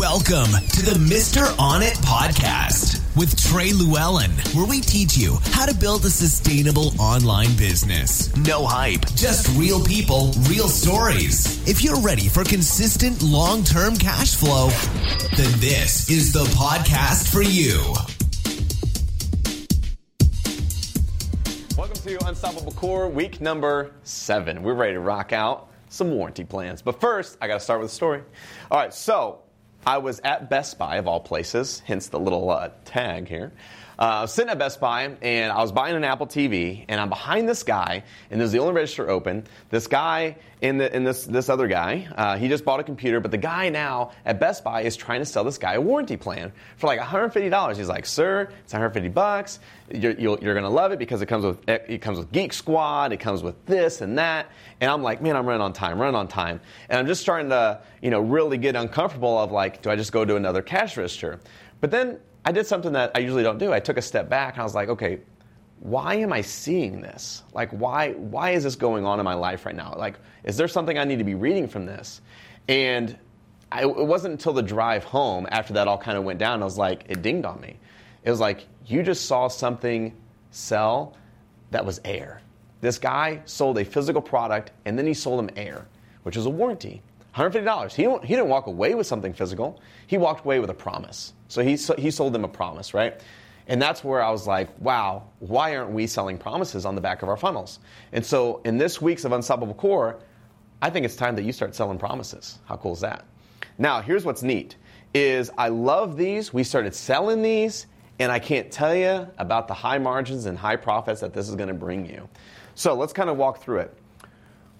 Welcome to the Mr. Ownit podcast with Trey Lewellen, where we teach you how to build a sustainable online business. No hype, just real people, real stories. If you're ready for consistent long term cash flow, then this is the podcast for you. Welcome to Unstoppable Core, week number seven. We're ready to rock out some warranty plans. But first, I got to start with a story. All right, so I was at Best Buy, of all places, hence the little uh, tag here. Uh, I was sitting at Best Buy, and I was buying an Apple TV, and I'm behind this guy, and there's the only register open. This guy and, the, and this, this other guy, uh, he just bought a computer, but the guy now at Best Buy is trying to sell this guy a warranty plan for like $150. He's like, "Sir, it's 150 bucks. You're, you're, you're gonna love it because it comes with it comes with Geek Squad, it comes with this and that." And I'm like, "Man, I'm running on time, running on time," and I'm just starting to, you know, really get uncomfortable of like, do I just go to another cash register? But then I did something that I usually don't do. I took a step back and I was like, okay, why am I seeing this? Like, why, why is this going on in my life right now? Like, is there something I need to be reading from this? And I, it wasn't until the drive home after that all kind of went down, I was like, it dinged on me. It was like, you just saw something sell that was air. This guy sold a physical product and then he sold him air, which was a warranty. $150. He, he didn't walk away with something physical. He walked away with a promise. So he, he sold them a promise, right? And that's where I was like, wow, why aren't we selling promises on the back of our funnels? And so in this week's of Unstoppable Core, I think it's time that you start selling promises. How cool is that? Now, here's what's neat is I love these. We started selling these, and I can't tell you about the high margins and high profits that this is going to bring you. So let's kind of walk through it.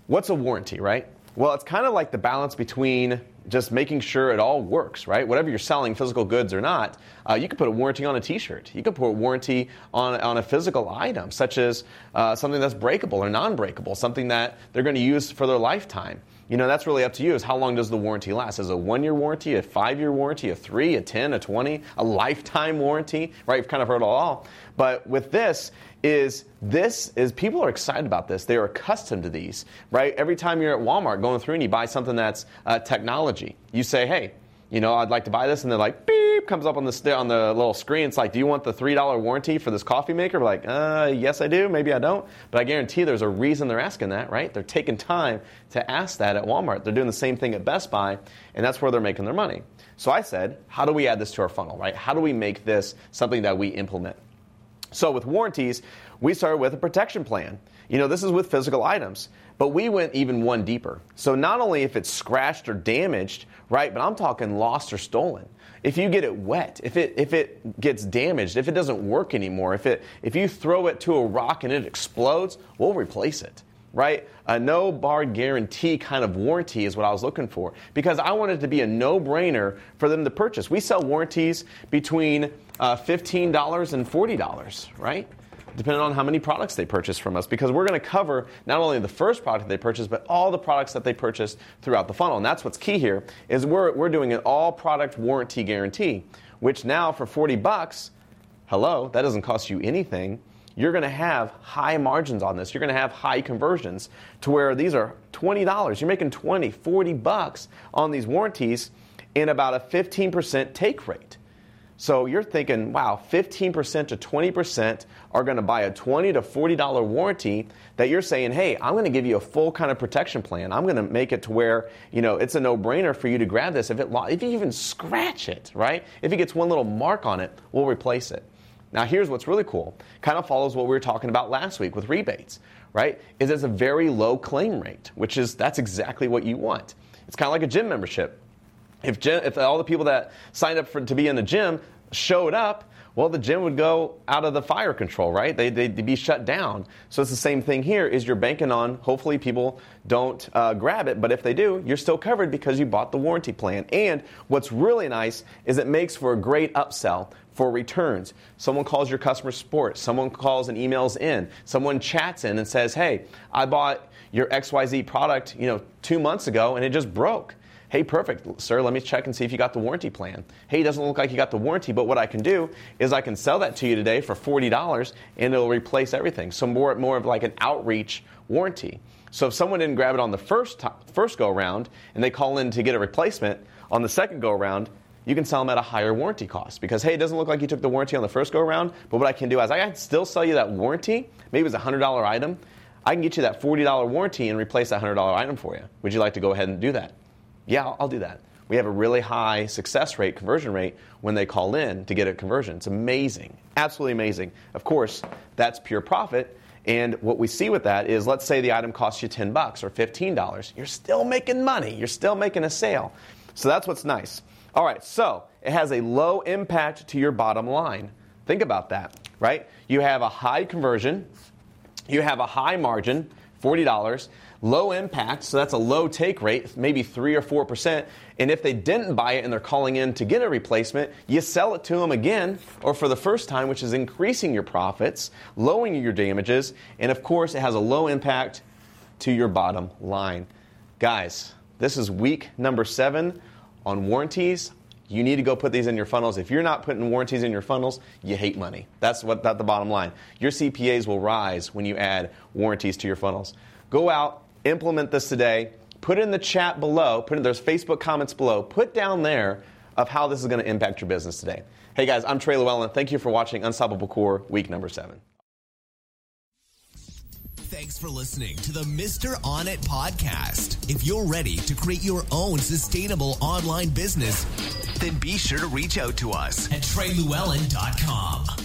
What's a warranty, right? Well, it's kind of like the balance between just making sure it all works, right? Whatever you're selling, physical goods or not, uh, you could put a warranty on a T-shirt. You could put a warranty on, on a physical item, such as uh, something that's breakable or non-breakable, something that they're going to use for their lifetime. You know, that's really up to you. Is how long does the warranty last? Is a one-year warranty, a five-year warranty, a three, a ten, a twenty, a lifetime warranty? Right? You've kind of heard it all. But with this, is this is people are excited about this. They are accustomed to these, right? Every time you're at Walmart going through and you buy something that's uh, technology, you say, "Hey, you know, I'd like to buy this," and they're like, "Beep!" Comes up on the on the little screen. It's like, "Do you want the three dollar warranty for this coffee maker?" We're like, "Uh, yes, I do. Maybe I don't." But I guarantee there's a reason they're asking that, right? They're taking time to ask that at Walmart. They're doing the same thing at Best Buy, and that's where they're making their money. So I said, "How do we add this to our funnel, right? How do we make this something that we implement?" So with warranties, we started with a protection plan. You know, this is with physical items, but we went even one deeper. So not only if it's scratched or damaged, right, but I'm talking lost or stolen. If you get it wet, if it if it gets damaged, if it doesn't work anymore, if it if you throw it to a rock and it explodes, we'll replace it right? A no bar guarantee kind of warranty is what I was looking for because I wanted to be a no brainer for them to purchase. We sell warranties between uh, $15 and $40, right? Depending on how many products they purchase from us, because we're going to cover not only the first product they purchase, but all the products that they purchase throughout the funnel. And that's what's key here is we're, we're doing an all product warranty guarantee, which now for 40 bucks, hello, that doesn't cost you anything you're going to have high margins on this. You're going to have high conversions to where these are $20. You're making 20, 40 bucks on these warranties in about a 15% take rate. So you're thinking, wow, 15% to 20% are going to buy a 20 to $40 warranty that you're saying, hey, I'm going to give you a full kind of protection plan. I'm going to make it to where, you know, it's a no-brainer for you to grab this. If it if you even scratch it, right? If it gets one little mark on it, we'll replace it. Now, here's what's really cool. Kind of follows what we were talking about last week with rebates, right? Is it's a very low claim rate, which is that's exactly what you want. It's kind of like a gym membership. If, gym, if all the people that signed up for, to be in the gym showed up, well, the gym would go out of the fire control, right? They, would be shut down. So it's the same thing here. Is you're banking on hopefully people don't uh, grab it, but if they do, you're still covered because you bought the warranty plan. And what's really nice is it makes for a great upsell for returns. Someone calls your customer support. Someone calls and emails in. Someone chats in and says, "Hey, I bought your XYZ product, you know, 2 months ago and it just broke." Hey, perfect, sir, let me check and see if you got the warranty plan. Hey, it doesn't look like you got the warranty, but what I can do is I can sell that to you today for $40 and it'll replace everything. So more, more of like an outreach warranty. So if someone didn't grab it on the first, first go around and they call in to get a replacement, on the second go around, you can sell them at a higher warranty cost because hey, it doesn't look like you took the warranty on the first go around, but what I can do is I can still sell you that warranty. Maybe it's a hundred dollar item. I can get you that forty dollar warranty and replace that hundred dollar item for you. Would you like to go ahead and do that? Yeah, I'll, I'll do that. We have a really high success rate, conversion rate, when they call in to get a conversion. It's amazing, absolutely amazing. Of course, that's pure profit. And what we see with that is, let's say the item costs you 10 bucks or $15. You're still making money. You're still making a sale. So that's what's nice. All right, so it has a low impact to your bottom line. Think about that, right? You have a high conversion, you have a high margin, $40, low impact, so that's a low take rate, maybe 3 or 4%. And if they didn't buy it and they're calling in to get a replacement, you sell it to them again or for the first time, which is increasing your profits, lowering your damages, and of course, it has a low impact to your bottom line. Guys, this is week number seven on warranties. You need to go put these in your funnels. If you're not putting warranties in your funnels, you hate money. That's what that's the bottom line. Your CPAs will rise when you add warranties to your funnels. Go out, implement this today. Put in the chat below. Put in there's Facebook comments below. Put down there of how this is going to impact your business today. Hey guys, I'm Trey Lewellen. Thank you for watching Unstoppable Core week number seven. Thanks for listening to the Mr. Ownit podcast. If you're ready to create your own sustainable online business, then be sure to reach out to us at TreyLewellen.com.